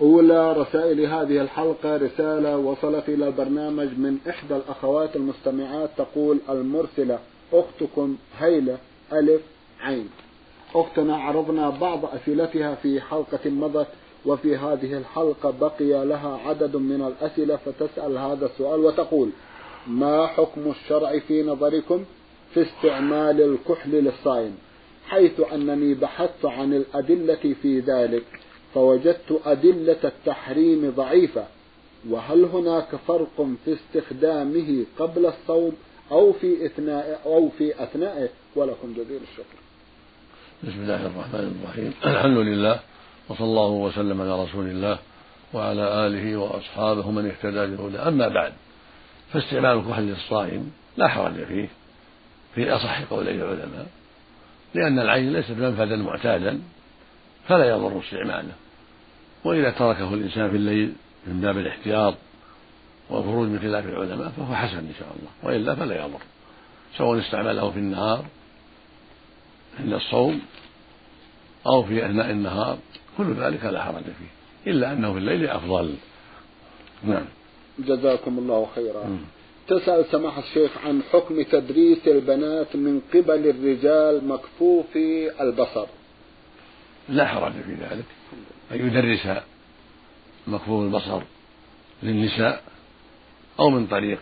أولى رسائل هذه الحلقة رسالة وصلت إلى البرنامج من إحدى الأخوات المستمعات تقول المرسلة أختكم هيلة ألف عين. أختنا عرضنا بعض أسئلتها في حلقة مضت وفي هذه الحلقة بقي لها عدد من الأسئلة فتسأل هذا السؤال وتقول ما حكم الشرع في نظركم في استعمال الكحل للصائم؟ حيث أنني بحثت عن الأدلة في ذلك. فوجدت أدلة التحريم ضعيفة وهل هناك فرق في استخدامه قبل الصوم أو في أثناء أو في أثنائه؟ ولكم جزيل الشكر. بسم الله الرحمن الرحيم. الحمد لله وصلى الله وسلم على رسول الله وعلى آله وأصحابه من اهتدى بهدى أما بعد فاستعمال الكحل للصائم لا حرج فيه في أصح قولي العلماء لأن العين ليست منفذا معتادا. فلا يضر استعماله. وإذا تركه الإنسان في الليل من باب الاحتياط والخروج من خلاف العلماء فهو حسن إن شاء الله. وإلا فلا يضر. سواء استعمله في النهار عند الصوم أو في أثناء النهار كل ذلك لا حرج فيه. إلا أنه في الليل أفضل. نعم. جزاكم الله خيرا. م. تسأل سماحة الشيخ عن حكم تدريس البنات من قبل الرجال مكفوفي البصر. لا حرج في ذلك. أن يدرس مكفوف البصر للنساء أو من طريق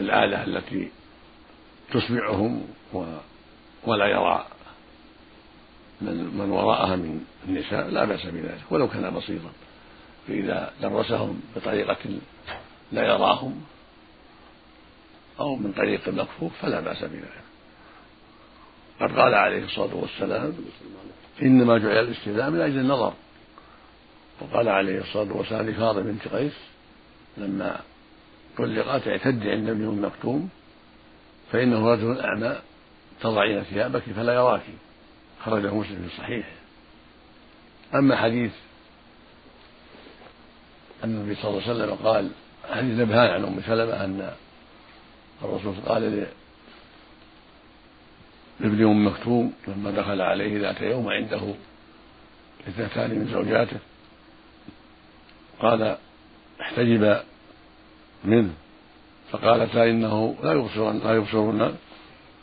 الآلة التي تسمعهم ولا يرى من من وراءها من النساء لا بأس بذلك. ولو كان بسيطا فإذا درسهم بطريقة لا يراهم أو من طريق المكفوف فلا بأس بذلك. قد قال عليه الصلاة والسلام إنما جعل الاستئذان من أجل النظر. وقال عليه الصلاة والسلام لفاطمة بنت قيس لما طلقت اعتد عند ابن أم مكتوم فإنه رجل أعمى تضعين ثيابك فلا يراك. خرجه مسلم في الصحيح أما حديث أن النبي صلى الله عليه وسلم قال حديث نبهان عن أم سلمة أن الرسول قال لابن أم مكتوم لما دخل عليه ذات يوم عنده اثنتان من زوجاته. قال احتجب منه. فقالتا إنه لا يبصرن لا يبصرن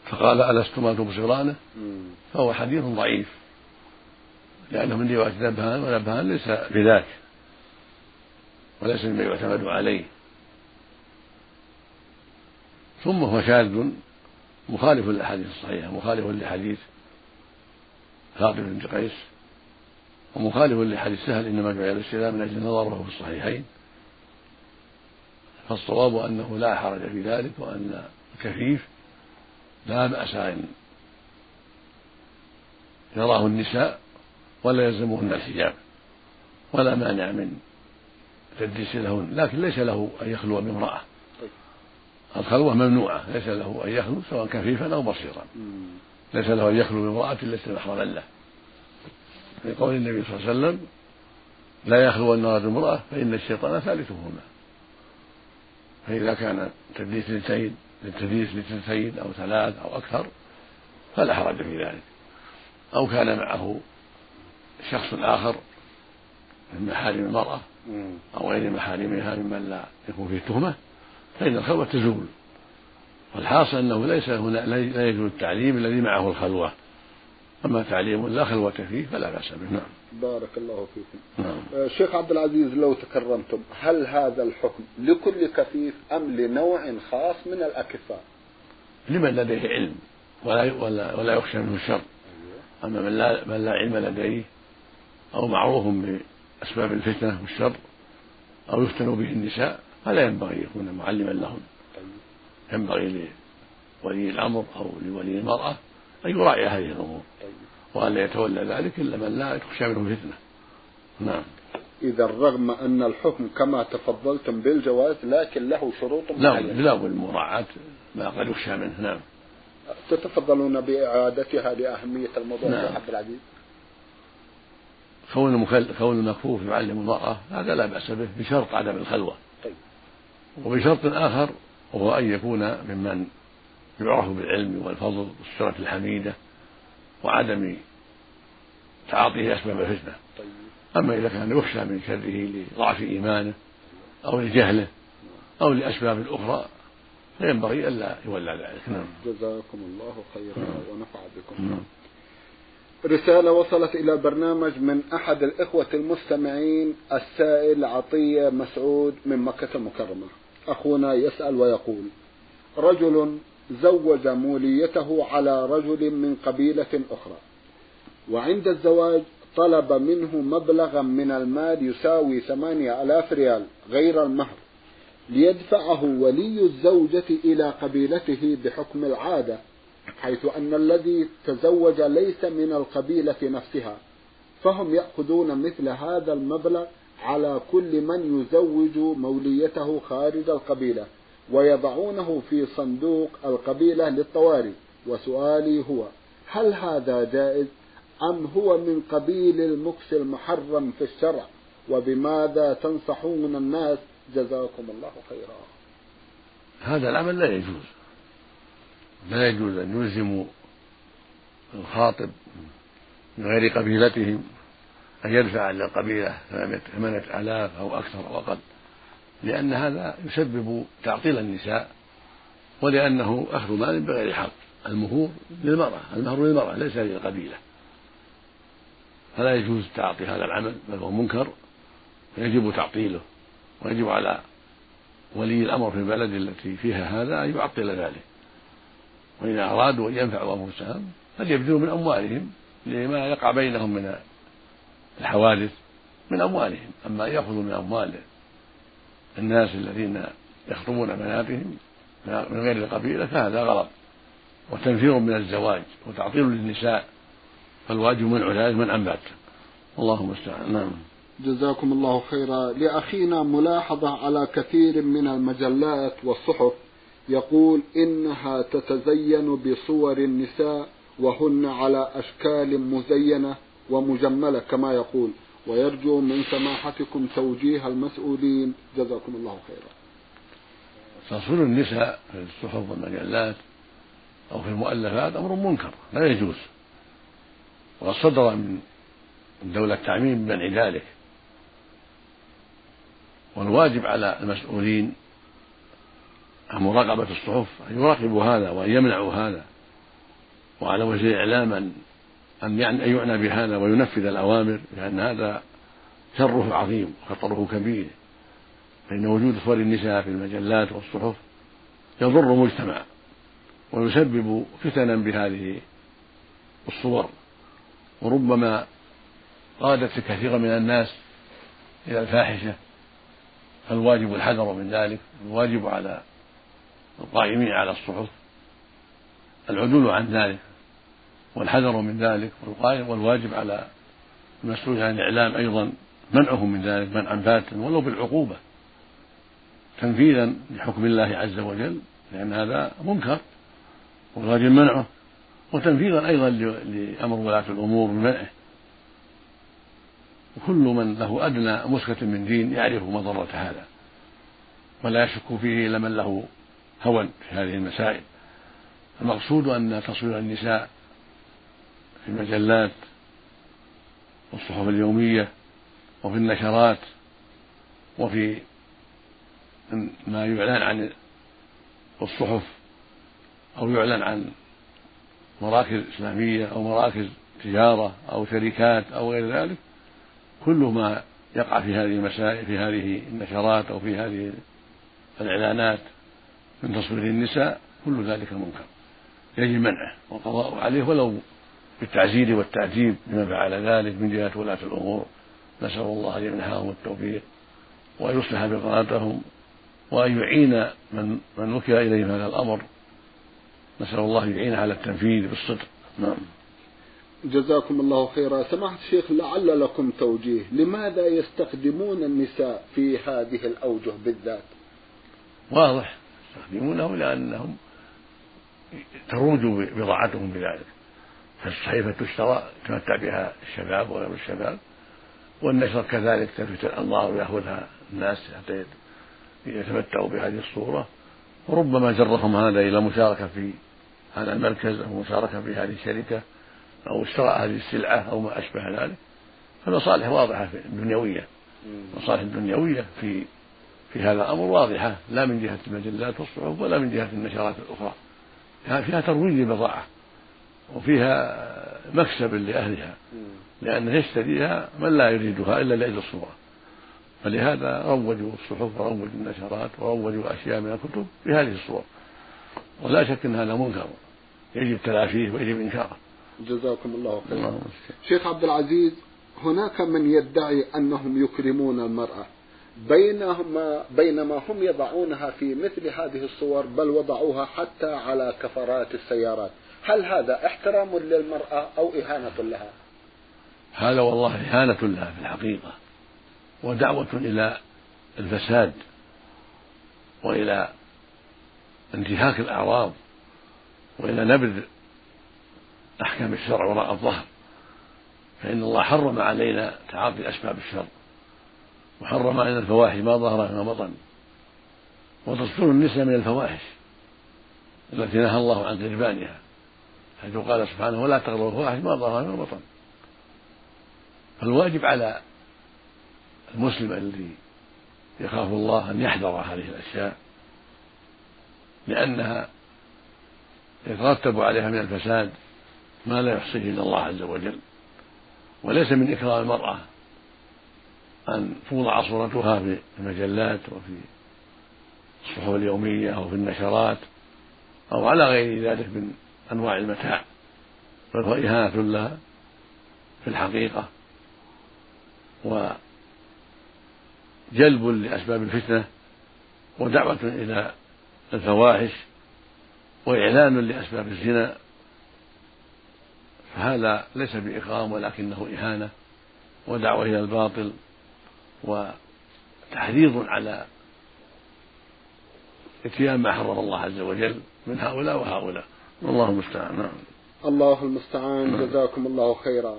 فقال الستما تبصرانه فهو حديث ضعيف. لأنه من رواية نبهان ونبهان ليس بذاك. وليس مما يعتمد عليه. ثم هو شاذ مخالف للأحاديث الصحيحة مخالف لحديث فاطمه بنت قيس ومخالف لحديث سهل إنما جعل الاستئذان من أجل النظر وهو في الصحيحين. فالصواب أنه لا حرج في ذلك وأن الكفيف لا بأس أن يراه النساء ولا يلزمهن الحجاب ولا مانع من تدريس لهن لكن ليس له أن يخلو بامرأة. الخلوة ممنوعة ليس له أن يخلو سواء كفيفا أو بصيرا. ليس له أن يخلو بامرأة ليس محرما له. في قول النبي صلى الله عليه وسلم لا يخلو أن رجل امرأة فإن الشيطان ثالثهما. فإذا كان تدليس للتين للتدليس لثنتين أو ثلاث أو أكثر فلا حرج في ذلك. أو كان معه شخص آخر من محارم المرأة أو غير محارمها ممن لا يكون فيه تهمة فإن الخلوة تزول. والحاصل أنه ليس هنا لا يجوز التعليم الذي معه الخلوة. أما تعليم لا خلوة فيه فلا بأس به. نعم. بارك الله فيكم. نعم. آه، شيخ عبد العزيز لو تكرمتم هل هذا الحكم لكل كفيف أم لنوع خاص من الأكفاء؟ لمن لديه علم ولا ولا, ولا يخشى منه الشر أما من لا من لا علم لديه أو معروف بأسباب الفتنة والشر أو يفتن به النساء فلا ينبغي يكون معلما لهم. ينبغي لولي الأمر أو لولي المرأة أن يراعي هذه الأمور. وأن لا يتولى ذلك إلا من لا تخشى منه فتنة. نعم. إذا رغم أن الحكم كما تفضلتم بالجواز لكن له شروط معينة. لا بالمراعاة ما قد يخشى منه. نعم. تتفضلون بإعادتها لأهمية الموضوع نعم. عبد العزيز. كون. كون المكفوف يعلم المرأة هذا لا بأس به بشرط عدم الخلوة. وبشرط آخر وهو أن يكون ممن يعرف بالعلم والفضل والسيرة الحميدة وعدم تعاطيه أسباب الفتنة. أما إذا كان يخشى من شره لضعف إيمانه أو لجهله أو لأسباب أخرى فينبغي ألا يولى ذلك. نعم. جزاكم الله خيرا ونفع بكم. نعم. رسالة وصلت إلى البرنامج من أحد الإخوة المستمعين السائل عطية مسعود من مكة المكرمة. أخونا يسأل ويقول رجل زوج موليته على رجل من قبيلة أخرى وعند الزواج طلب منه مبلغا من المال يساوي ثمانية ألاف ريال غير المهر ليدفعه ولي الزوجة إلى قبيلته بحكم العادة حيث أن الذي تزوج ليس من القبيلة نفسها فهم يأخذون مثل هذا المبلغ على كل من يزوج موليته خارج القبيلة ويضعونه في صندوق القبيلة للطوارئ. وسؤالي هو هل هذا جائز أم هو من قبيل المكس المحرم في الشرع؟ وبماذا تنصحون الناس؟ جزاكم الله خيرا. هذا العمل لا يجوز. لا يجوز أن يلزموا الخاطب من غير قبيلتهم. أن يدفع للقبيلة ثمانية آلاف أو أكثر أو أقل. لأن هذا يسبب تعطيل النساء ولأنه أخذ مال بغير حق المهور للمرأة المهر للمرأة ليس للقبيلة. فلا يجوز تعاطي هذا العمل بل هو منكر ويجب تعطيله ويجب على ولي الأمر في البلد التي فيها هذا أن يعطل ذلك. وإذا أرادوا أن ينفعوا أنفسهم فليبذلوا من أموالهم لما يقع بينهم من الحوادث من أموالهم أما يأخذوا من أموال الناس الذين يخطبون بناتهم من غير القبيلة فهذا غلط. وتنفير من الزواج وتعطيل للنساء فالواجب منع ذلك منعا باتا اللهم المستعان. نعم. جزاكم الله خيرا. لأخينا ملاحظة على كثير من المجلات والصحف يقول إنها تتزين بصور النساء وهن على أشكال مزينة ومجملة كما يقول ويرجو من سماحتكم توجيه المسؤولين. جزاكم الله خيرا. تصوير النساء في الصحف والمجلات أو في المؤلفات أمر منكر لا يجوز. وقد صدر من الدولة التعميم بمنع ذلك. والواجب على المسؤولين عن مراقبة الصحف أن يراقبوا هذا وأن يمنعوا هذا. وعلى وجه الإعلام أن أن يعنى بهذا وينفذ الأوامر لأن هذا شره عظيم وخطره كبير. فإن وجود صور النساء في المجلات والصحف يضر المجتمع ويسبب فتنا بهذه الصور. وربما قادت كثيرا من الناس إلى الفاحشة. فالواجب الحذر من ذلك الواجب على القائمين على الصحف العدول عن ذلك. والحذر من ذلك والواجب على المسؤول عن الإعلام أيضا منعهم من ذلك منعا باتا ولو بالعقوبة تنفيذا لحكم الله عز وجل لأن هذا منكر والواجب منعه وتنفيذا أيضا لأمر ولاة الأمور بمنعه وكل من له أدنى مسكة من دين يعرف مضرة هذا ولا يشك فيه إلا من له هوى في هذه المسائل. المقصود أن تصوير النساء في المجلات والصحف اليومية وفي النشرات وفي ما يعلن عن الصحف أو يعلن عن مراكز إسلامية أو مراكز تجارة أو شركات أو غير ذلك كل ما يقع في هذه المسائل في هذه النشرات أو في هذه الإعلانات من تصوير النساء كل ذلك منكر. يجب منعه والقضاء عليه ولو بالتعزير والتعجيب بما فعل ذلك من جهة ولاة الأمور. نسأل الله أن يمنحهم التوفيق وأن يصلح بقناتهم وأن يعين من من وكل إليهم هذا الأمر. نسأل الله أن يعين على التنفيذ بالصدق نعم. جزاكم الله خيرا. سماحة الشيخ لعل لكم توجيه. لماذا يستخدمون النساء في هذه الأوجه بالذات؟ واضح. يستخدمونه لأنهم تروج بضاعتهم بذلك. فالصحيفة تشترى يتمتع بها الشباب وغير الشباب والنشر كذلك تلفت الأنظار ويأخذها الناس حتى يتمتعوا بهذه الصورة. وربما جرهم هذا إلى مشاركة في هذا المركز أو مشاركة في هذه الشركة أو شراء هذه السلعة أو ما أشبه ذلك. فالمصالح واضحة في الدنيوية. المصالح الدنيوية في في هذا الأمر واضحة لا من جهة المجلات والصحف ولا من جهة النشرات الأخرى. فيها ترويج للبضاعة. وفيها مكسب لأهلها لأن يشتريها من لا يريدها إلا لأجل الصورة. فلهذا روجوا الصحف وروجوا النشرات وروجوا أشياء من الكتب بهذه الصور. ولا شك أن هذا منكر. يجب تلافيه ويجب إنكاره. جزاكم الله خيرا. شيخ عبد العزيز هناك من يدعي أنهم يكرمون المرأة. بينما بينما هم يضعونها في مثل هذه الصور بل وضعوها حتى على كفرات السيارات. هل هذا احترام للمرأة أو إهانة لها؟ هذا والله إهانة لها في الحقيقة ودعوة إلى الفساد وإلى انتهاك الأعراض وإلى نبذ أحكام الشرع وراء الظهر فإن الله حرم علينا تعاطي أسباب الشر وحرم علينا الفواحش ما ظهر ما بطن وتصدر النساء من الفواحش التي نهى الله عن غربانها حيث قال سبحانه ولا تغلوا الفواحش ما ظهر ما بطن فالواجب على المسلم الذي يخاف الله أن يحذر هذه الأشياء لأنها يترتب عليها من الفساد ما لا يحصيه إلا الله عز وجل. وليس من إكرام المرأة أن توضع صورتها في المجلات وفي الصحف اليومية أو في النشرات أو على غير ذلك من أنواع المتاع بل هو إهانة لها في الحقيقة. وجلب لأسباب الفتنة ودعوة إلى الفواحش وإعلان لأسباب الزنا. فهذا ليس بإكرام ولكنه إهانة ودعوة إلى الباطل وتحريض على اتيان ما حرم الله عز وجل من هؤلاء وهؤلاء. والله المستعان. نعم. الله المستعان. نعم. جزاكم الله خيرا.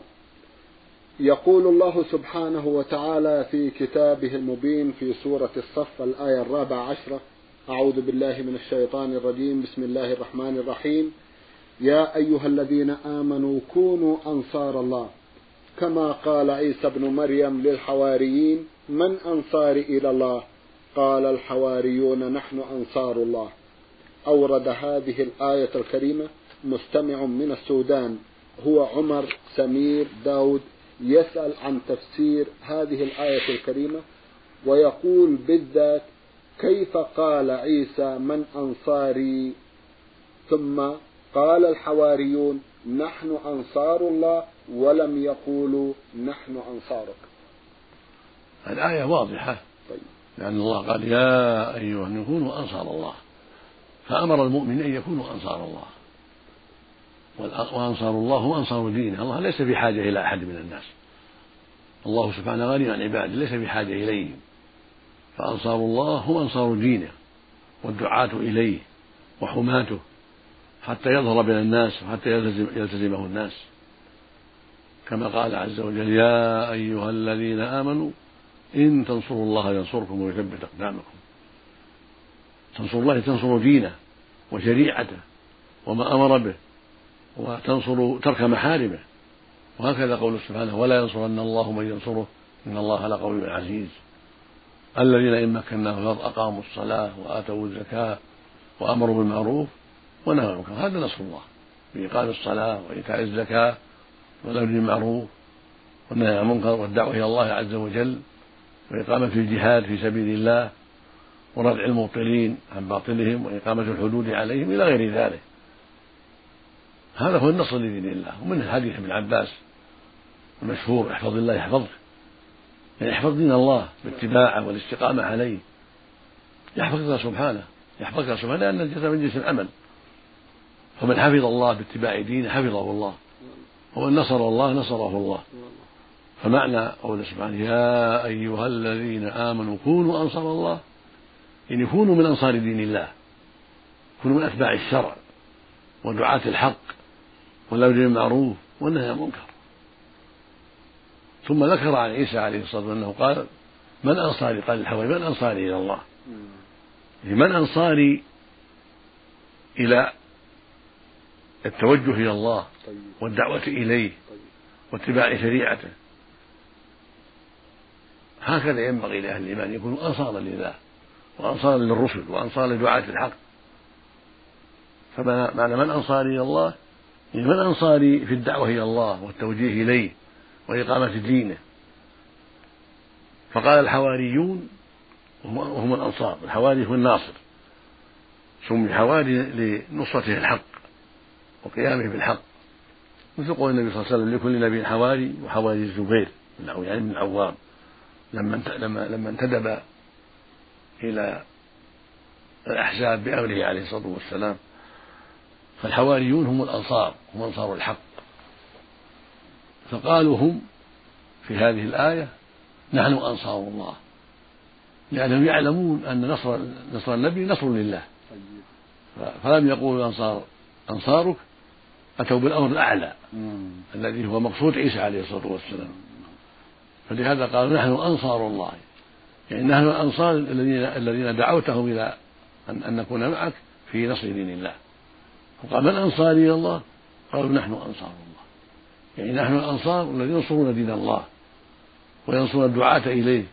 يقول الله سبحانه وتعالى في كتابه المبين في سورة الصف الآية الرابعة عشرة أعوذ بالله من الشيطان الرجيم بسم الله الرحمن الرحيم. يا أيها الذين آمنوا كونوا أنصار الله. كما قال عيسى ابن مريم للحواريين من أنصاري إلى الله؟ قال الحواريون نحن أنصار الله. أورد هذه الآية الكريمة مستمع من السودان هو عمر سمير داود يسأل عن تفسير هذه الآية الكريمة ويقول بالذات كيف قال عيسى من أنصاري؟ ثم قال الحواريون نحن أنصار الله ولم يقولوا نحن أنصارك. الآية واضحة طيب. لأن الله قال يا أيها كونوا أنصار الله. فأمر المؤمنين أن يكونوا أنصار الله. وأنصار الله هم أنصار دينه. الله ليس بحاجة إلى أحد من الناس. الله سبحانه غني عن عباده ليس بحاجة إليهم. فأنصار الله هم أنصار دينه والدعاة إليه وحماته حتى يظهر بين الناس وحتى يلتزم يلتزمه الناس. كما قال عز وجل يا أيها الذين آمنوا إن تنصروا الله ينصركم ويثبت أقدامكم. تنصر الله تنصر دينه وشريعته وما أمر به وتنصر ترك محارمه. وهكذا قول سبحانه ولا ينصرن الله من ينصره إن الله لقوي عزيز. الذين إن مكناهم الأرض أقاموا الصلاة وآتوا الزكاة وأمروا بالمعروف ونهوا عن المنكر. هذا نصر الله. بإقام الصلاة وإيتاء الزكاة والأمر بالمعروف والنهي عن المنكر والدعوة إلى الله عز وجل وإقامة الجهاد في سبيل الله وردع المبطلين عن باطلهم وإقامة الحدود عليهم إلى غير ذلك. هذا هو النصر لدين الله ومنه حديث ابن عباس المشهور احفظ الله يحفظك. يعني احفظ دين الله باتباعه والاستقامة عليه. يحفظك سبحانه يحفظك سبحانه لأن الجزاء من جنس العمل. فمن حفظ الله باتباع دينه حفظه الله. ومن نصر الله نصره الله. فمعنى قوله سبحانه يا أيها الذين آمنوا كونوا أنصار الله يعني كونوا من أنصار دين الله كونوا من أتباع الشرع ودعاة الحق والأمر بالمعروف والنهي عن المنكر ثم ذكر عن عيسى عليه الصلاة والسلام أنه قال من أنصاري قال الحواري من أنصاري إلى الله يعني من أنصاري إلى التوجه إلى الله. والدعوة إليه. واتباع شريعته هكذا ينبغي لأهل الإيمان يكونوا أنصارا لله وأنصارا للرسل وأنصارا لدعاة الحق. فمعنى من أنصاري إلى الله؟ يعني من أنصاري في الدعوة إلى الله والتوجيه إليه وإقامة دينه. فقال الحواريون وهم الأنصار الحواري هو الناصر. سمي حواري لنصرته الحق وقيامه بالحق. مثل قول النبي صلى الله عليه وسلم لكل نبي حواري وحواري الزبير يعني ابن العوام. لما لما لما انتدب إلى الأحزاب بأمره عليه الصلاة والسلام. فالحواريون هم الأنصار هم أنصار الحق. فقالوا هم في هذه الآية نحن أنصار الله. لأنهم يعلمون أن نصر نصر النبي نصر لله. فلم يقولوا أنصار أنصارك أتوا بالأمر الأعلى الذي هو مقصود عيسى عليه الصلاة والسلام. فلهذا قالوا نحن أنصار الله. يعني نحن الأنصار الذين الذين دعوتهم إلى أن, أن نكون معك في نصر دين الله. وقال من أنصاري إلى الله؟ قالوا نحن أنصار الله. يعني نحن الأنصار الذين ينصرون دين الله وينصرون الدعاة إليه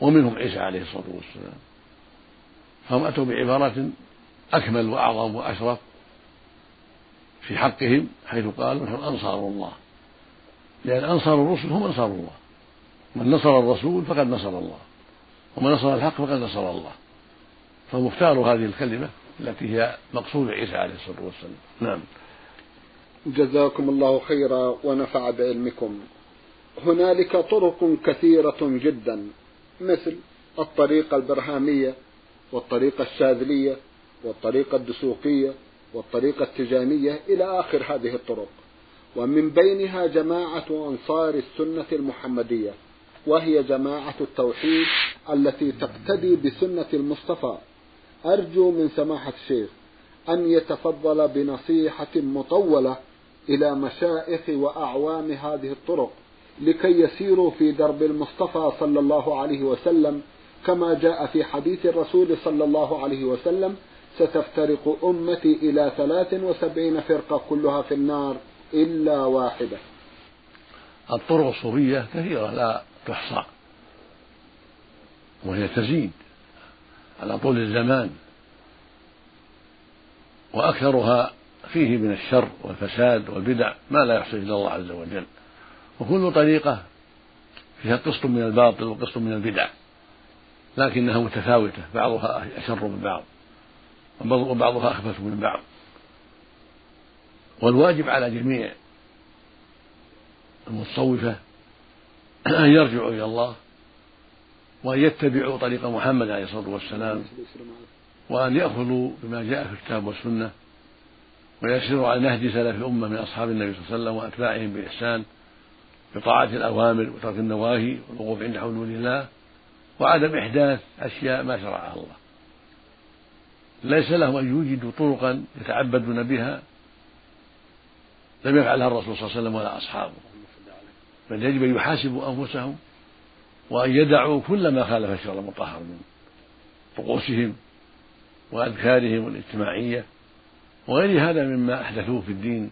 ومنهم عيسى عليه الصلاة والسلام. فهم أتوا بعبارات أكمل وأعظم وأشرف في حقهم حيث قالوا نحن أنصار الله. لأن أنصار الرسل هم أنصار الله. من نصر الرسول فقد نصر الله. ومن نصر الحق فقد نصر الله. فمختار هذه الكلمة التي هي مقصود عيسى عليه الصلاة والسلام. نعم. جزاكم الله خيرا ونفع بعلمكم. هنالك طرق كثيرة جدا مثل الطريقة البرهامية والطريقة الشاذلية والطريقة الدسوقية والطريقة التجانية إلى آخر هذه الطرق. ومن بينها جماعة أنصار السنة المحمدية. وهي جماعة التوحيد التي تقتدي بسنة المصطفى. أرجو من سماحة الشيخ أن يتفضل بنصيحة مطولة إلى مشائخ وأعوام هذه الطرق لكي يسيروا في درب المصطفى صلى الله عليه وسلم. كما جاء في حديث الرسول صلى الله عليه وسلم ستفترق أمتي إلى ثلاث وسبعين فرقة كلها في النار إلا واحدة. الطرق الصوفية كثيرة لا تحصى وهي تزيد على طول الزمان وأكثرها فيه من الشر والفساد والبدع ما لا يحصي إلا الله عز وجل. وكل طريقة فيها قسط من الباطل وقسط من البدع لكنها متفاوتة بعضها أشر من بعض وبعضها أخبث من بعض. والواجب على جميع المتصوفة أن يرجعوا إلى الله وأن يتبعوا طريق محمد عليه الصلاة والسلام وأن يأخذوا بما جاء في الكتاب والسنة ويسيروا على نهج سلف الأمة من أصحاب النبي صلى الله عليه وسلم وأتباعهم بإحسان بطاعة الأوامر وترك النواهي والوقوف عند حدود الله وعدم إحداث أشياء ما شرعها الله. ليس لهم أن يوجدوا طرقا يتعبدون بها لم يفعلها الرسول صلى الله عليه وسلم ولا أصحابه. بل يجب أن يحاسبوا أنفسهم وأن يدعوا كل ما خالف الشرع المطهر من طقوسهم وأذكارهم الاجتماعية وغير هذا مما أحدثوه في الدين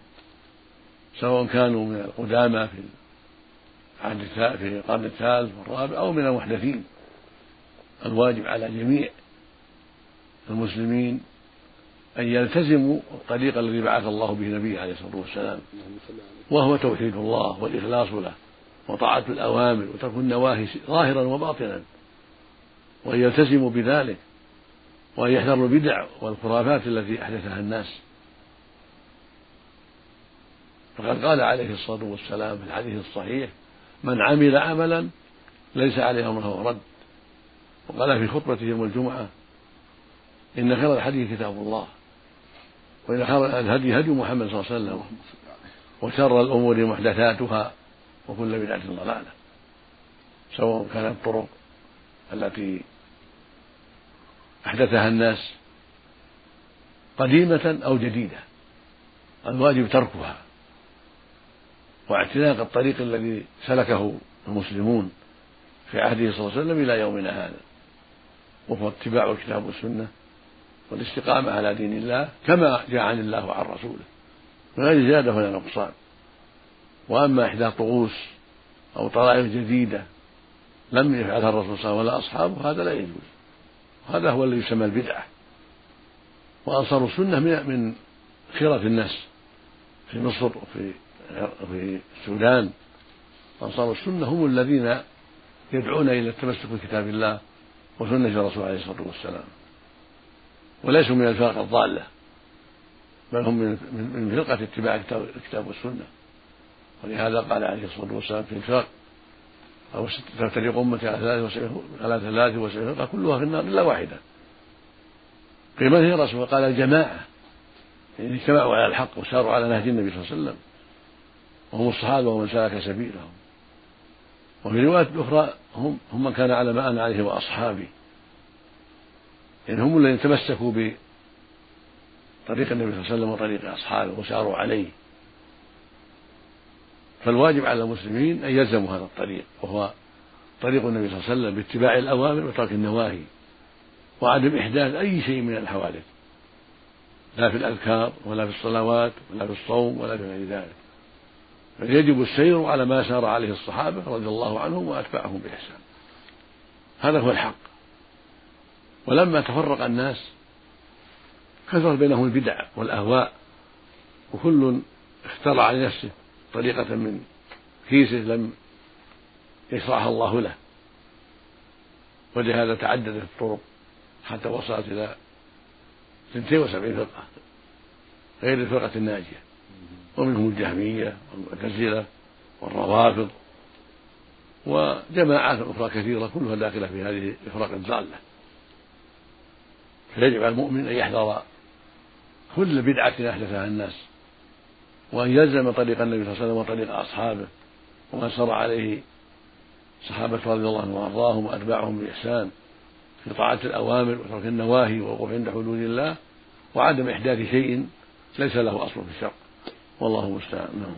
سواء كانوا من القدامى في عهد في القرن الثالث والرابع أو من المحدثين. الواجب على جميع المسلمين أن يلتزموا الطريق الذي بعث الله به نبيه عليه الصلاة والسلام وهو توحيد الله والإخلاص له. وطاعة الأوامر وترك النواهي ظاهرا وباطنا وأن يلتزموا بذلك وأن يحذروا البدع والخرافات التي أحدثها الناس. فقد قال عليه الصلاة والسلام في الحديث الصحيح من عمل عملا ليس عليه أمره رد. وقال في خطبته يوم الجمعة إن خير الحديث كتاب الله وإن خير الهدي هدي محمد صلى الله عليه وسلم وشر الأمور محدثاتها وكل بدعة ضلالة سواء كانت الطرق التي أحدثها الناس قديمة أو جديدة الواجب تركها. واعتناق الطريق الذي سلكه المسلمون في عهده صلى الله عليه وسلم إلى يومنا هذا وهو اتباع الكتاب والسنة والاستقامة على دين الله كما جاء عن الله وعن رسوله. غير زيادة ولا نقصان. وأما إحداث طقوس أو طرائق جديدة لم يفعلها الرسول صلى الله عليه وسلم ولا أصحابه هذا لا يجوز. هذا هو الذي يسمى البدعة. وأنصار السنة من خيرة الناس في مصر وفي في السودان. أنصار السنة هم الذين يدعون إلى التمسك بكتاب الله وسنة الرسول عليه الصلاة والسلام. وليسوا من الفرق الضالة بل هم من فرقة اتباع الكتاب والسنة. ولهذا قال عليه الصلاة والسلام في الفرق أو تفترق أمتي على ثلاث وسبعين فرقة كلها في النار إلا واحدة. قيل من هي رسول قال الجماعة. يعني اجتمعوا على الحق وساروا على نهج النبي صلى الله عليه وسلم. وهم الصحابة ومن سلك سبيلهم. وفي رواية أخرى هم هم من كان على ما أنا عليه وأصحابي يعني هم الذين تمسكوا بطريق النبي صلى الله عليه وسلم وطريق أصحابه وساروا عليه. فالواجب على المسلمين أن يلزموا هذا الطريق وهو طريق النبي صلى الله عليه وسلم باتباع الأوامر وترك النواهي وعدم إحداث أي شيء من الحوادث لا في الأذكار ولا في الصلوات ولا في الصوم ولا في غير ذلك. بل يجب السير على ما سار عليه الصحابة رضي الله عنهم وأتباعهم بإحسان. هذا هو الحق. ولما تفرق الناس كثر بينهم البدع والأهواء وكل اخترع لنفسه طريقة من كيسه لم يشرعها الله له. ولهذا تعددت الطرق حتى وصلت إلى 72 فرقة غير الفرقة الناجية. ومنهم الجهمية والمعتزلة والروافض وجماعات أخرى كثيرة كلها داخلة في هذه الفرق الضالة. فيجب على المؤمن أن يحذر كل بدعة أحدثها الناس. وأن يلزم طريق النبي صلى الله عليه وسلم وطريق أصحابه ومن سر عليه صحابة رضي الله عنهم وأرضاهم وأتباعهم بإحسان في طاعة الأوامر وترك النواهي والوقوف عند حدود الله وعدم إحداث شيء ليس له أصل في الشرع. والله المستعان. نعم.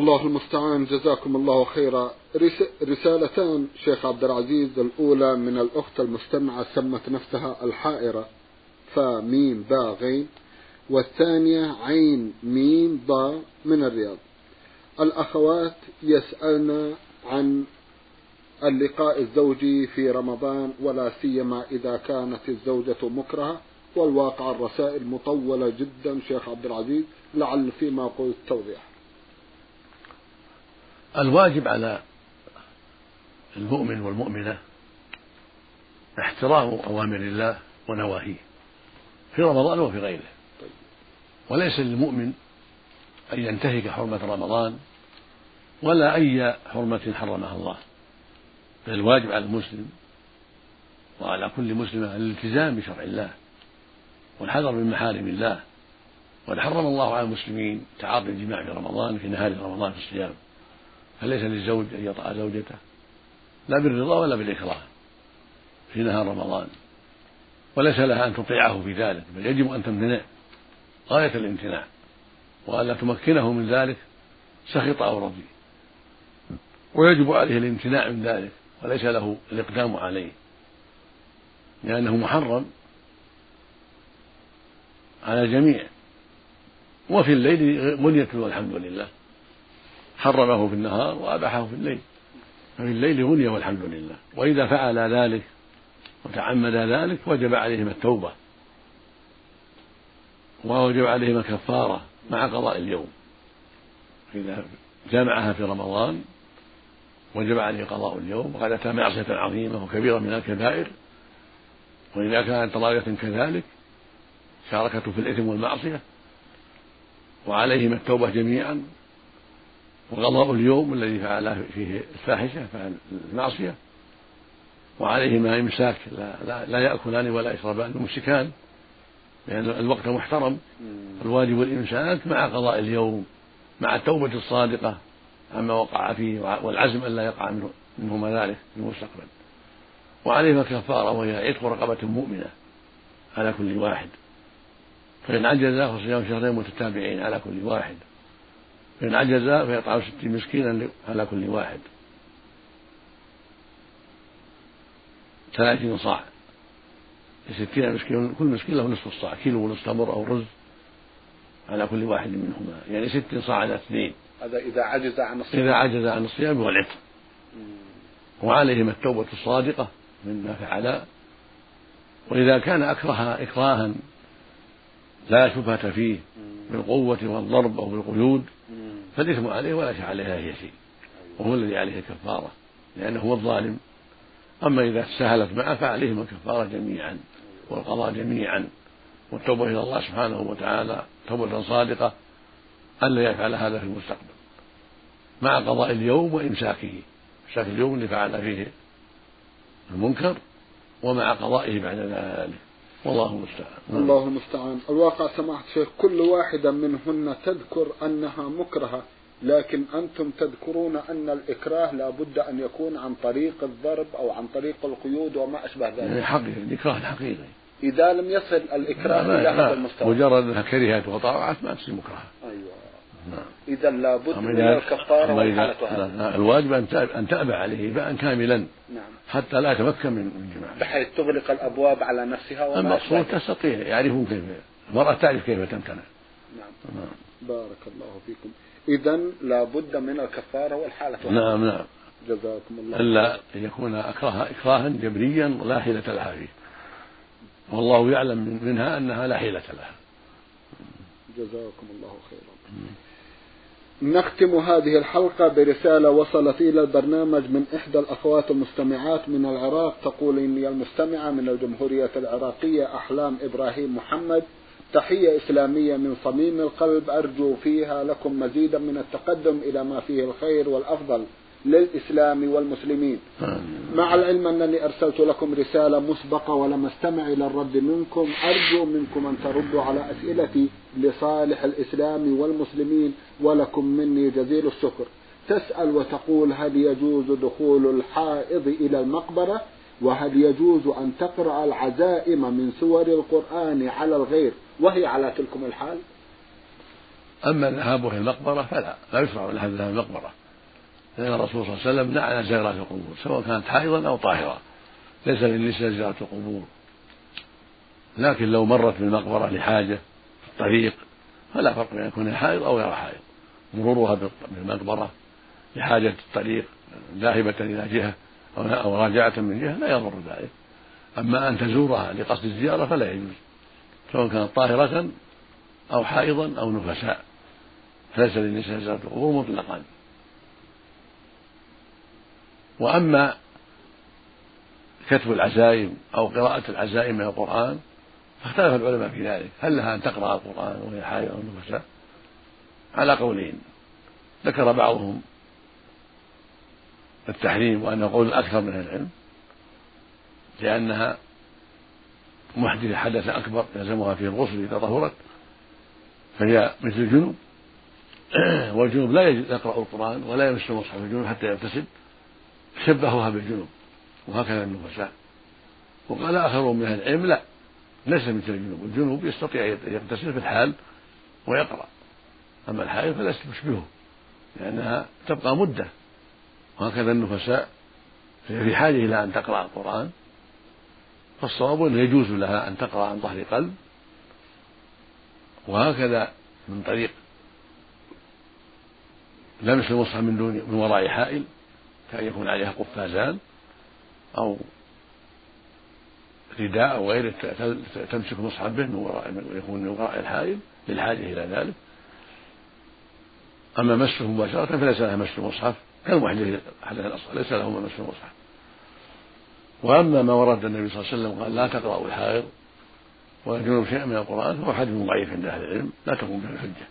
الله المستعان. جزاكم الله خيرا. رسالتان شيخ عبد العزيز الأولى من الأخت المستمعة سمت نفسها الحائرة. فميم با غين. والثانية عين ميم با من الرياض. الأخوات يسألن عن اللقاء الزوجي في رمضان ولا سيما إذا كانت الزوجة مكرهة. والواقع الرسائل مطولة جدا شيخ عبد العزيز لعل فيما قلت توضيح الواجب على المؤمن والمؤمنة احترام أوامر الله ونواهيه في رمضان وفي غيره. وليس للمؤمن أن ينتهك حرمة رمضان ولا أي حرمة حرمها الله. بل الواجب على المسلم وعلى كل مسلم الالتزام بشرع الله والحذر من محارم الله. وقد حرم الله على المسلمين تعاطي الجماع في رمضان في نهار رمضان في الصيام. فليس للزوج أن يطأ زوجته. لا بالرضا ولا بالإكراه في نهار رمضان. وليس لها أن تطيعه في ذلك بل يجب أن تمتنع. غاية الامتناع وألا تمكنه من ذلك سخط أو رضي. ويجب عليه الامتناع من ذلك وليس له الإقدام عليه. لأنه محرم على الجميع. وفي الليل غنية والحمد لله. حرمه في النهار وأباحه في الليل. ففي الليل غنية والحمد لله. وإذا فعل ذلك وتعمد ذلك وجب عليهما التوبة. ووجب عليهما الكفارة مع قضاء اليوم. إذا جمعها في رمضان وجب عليه قضاء اليوم وقد أتى معصية عظيمة وكبيرة من الكبائر وإذا كانت راية كذلك شاركته في الإثم والمعصية وعليهما التوبة جميعا وقضاء اليوم الذي فعل فيه الفاحشة فعل المعصية وعليهما إمساك لا, لا, لا يأكلان ولا يشربان ممسكان لأن الوقت محترم. الواجب الإمساك مع قضاء اليوم مع التوبة الصادقة عما وقع فيه والعزم ألا يقع منه منهما ذلك في المستقبل. وعليهما كفارة وهي عتق رقبة مؤمنة على كل واحد. فإن عجز فصيام شهرين متتابعين على كل واحد. فإن عجز فيطعم ستين مسكينا على كل واحد. ثلاثين صاع. ستين مسكين كل مسكين له نصف الصاع كيلو ونصف تمر أو رز على كل واحد منهما. يعني ست صاع على اثنين. هذا إذا عجز عن الصيام. إذا عجز عن الصيام والعتق وعليهما التوبة الصادقة مما فعلا وإذا كان أكره إكراها لا شبهة فيه بالقوة والضرب أو بالقيود فالإثم عليه وليس عليها هي شيء. وهو الذي عليه الكفارة لأنه هو الظالم. أما إذا سهلت معه فعليهما الكفارة جميعا. والقضاء جميعا والتوبة إلى الله سبحانه وتعالى توبة صادقة ألا يفعل هذا في المستقبل. مع قضاء اليوم وإمساكه إمساك اليوم اللي فعل فيه المنكر ومع قضائه بعد ذلك. والله المستعان. الله المستعان. الواقع سماحة الشيخ كل واحدة منهن تذكر أنها مكرهة لكن أنتم تذكرون أن الإكراه لا بد أن يكون عن طريق الضرب أو عن طريق القيود وما أشبه ذلك. يعني حقيقي الإكراه حقيقي إذا لم يصل الإكراه إلى هذا المستوى. مجرد أنها كرهت وطاوعت ما تصير مكرهة أيوة. نعم. إذا لابد من الكفارة والحالة الواجب أن تأبى عليه باء كاملا نعم. حتى لا يتمكن من الجماعة بحيث تغلق الأبواب على نفسها وما المقصود تستطيع يعرفون كيف المرأة تعرف كيف تمتنع. نعم. نعم. بارك الله فيكم. إذا لابد من الكفارة والحالة نعم نعم. جزاكم الله إلا أن يكون أكرها إكراها جبريا لا حيلة لها فيه. والله يعلم منها أنها لا حيلة لها. جزاكم الله خيرا. نختم هذه الحلقة برسالة وصلت إلى البرنامج من إحدى الأخوات المستمعات من العراق. تقول إني المستمعة من الجمهورية العراقية أحلام إبراهيم محمد. تحية إسلامية من صميم القلب. أرجو فيها لكم مزيدا من التقدم إلى ما فيه الخير والأفضل. للإسلام والمسلمين. مع العلم أنني أرسلت لكم رسالة مسبقة ولم أستمع إلى الرد منكم أرجو منكم أن تردوا على أسئلتي لصالح الإسلام والمسلمين ولكم مني جزيل الشكر. تسأل وتقول هل يجوز دخول الحائض إلى المقبرة؟ وهل يجوز أن تقرأ العزائم من سور القرآن على الغير؟ وهي على تلكم الحال. أما الذهاب إلى المقبرة فلا لا يشرع لها الذهاب المقبرة. لأن الرسول صلى الله عليه وسلم نعى زيارات القبور سواء كانت حائضا أو طاهرة ليس للنساء زيارة القبور. لكن لو مرت بالمقبرة لحاجة في الطريق فلا فرق بين يكون حائض أو غير حائض. مرورها بالمقبرة لحاجة الطريق ذاهبة إلى جهة أو راجعة من جهة لا يضر ذلك. أما أن تزورها لقصد الزيارة فلا يجوز سواء كانت طاهرة أو حائضا أو نفساء. فليس للنساء زيارة القبور مطلقا. وأما كتب العزائم أو قراءة العزائم من القرآن فاختلف العلماء في ذلك. هل لها أن تقرأ القرآن وهي حائض أو نفساء على قولين. ذكر بعضهم التحريم وأنه قول الأكثر من العلم لأنها محدثة حدث أكبر يلزمها فيه الغسل إذا طهرت فهي مثل الجنوب. والجنوب لا يقرأ القرآن ولا يمس مصحف الجنوب حتى يغتسل. شبهوها بالجنوب وهكذا النفساء. وقال آخرون من أهل العلم لا ليس مثل الجنوب. الجنوب يستطيع يغتسل في الحال ويقرأ. أما الحائض فلست تشبهه لأنها تبقى مدة. وهكذا النفساء فهي في حاجة إلى أن تقرأ القرآن فالصواب أنه يجوز لها أن تقرأ عن ظهر قلب. وهكذا من طريق لمس المصحف من دون من وراء حائل. كأن يكون عليها قفازان أو رداء أو غيره تمسك المصحف به من وراء يكون من وراء الحائل للحاجة إلى ذلك. أما مسه مباشرة فليس لها مس المصحف كالمحدث حدث الأصغر ليس له مس المصحف وأما ما ورد النبي صلى الله عليه وسلم قال لا تقرأوا الحائض ولا جنوب شيئا من القرآن فهو حديث ضعيف عند أهل العلم لا تكون به الحجة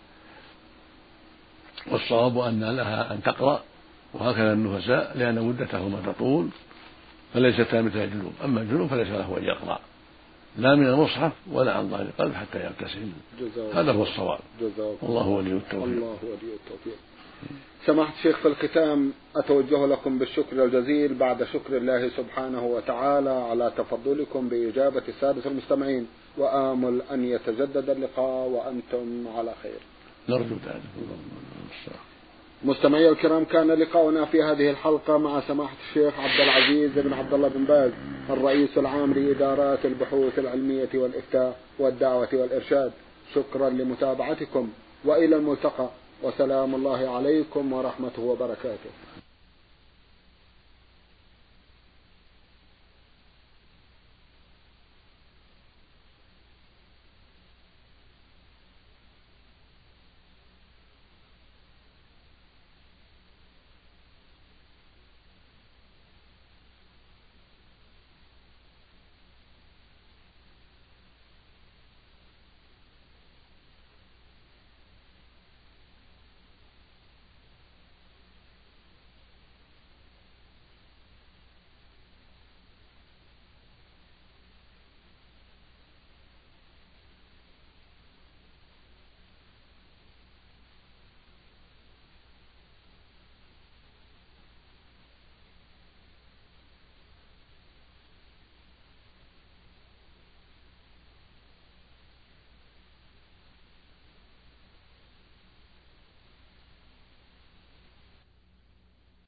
والصواب أن لها أن تقرأ وهكذا النفساء لأن مدتهما تطول فليستا مثل الجنوب أما الجنوب فليس له أن يقرأ. لا من المصحف ولا عن ظهر القلب حتى يغتسل هذا هو الصواب. الله ولي التوفيق. الله ولي التوفيق. سماحة الشيخ في الختام أتوجه لكم بالشكر الجزيل بعد شكر الله سبحانه وتعالى على تفضلكم بإجابة السادة المستمعين. وآمل أن يتجدد اللقاء وأنتم على خير. نرجو ذلك مستمعي الكرام كان لقاؤنا في هذه الحلقة مع سماحة الشيخ عبد العزيز بن عبد الله بن باز الرئيس العام لإدارات البحوث العلمية والإفتاء والدعوة والإرشاد. شكرا لمتابعتكم وإلى الملتقى. وسلام الله عليكم ورحمته وبركاته.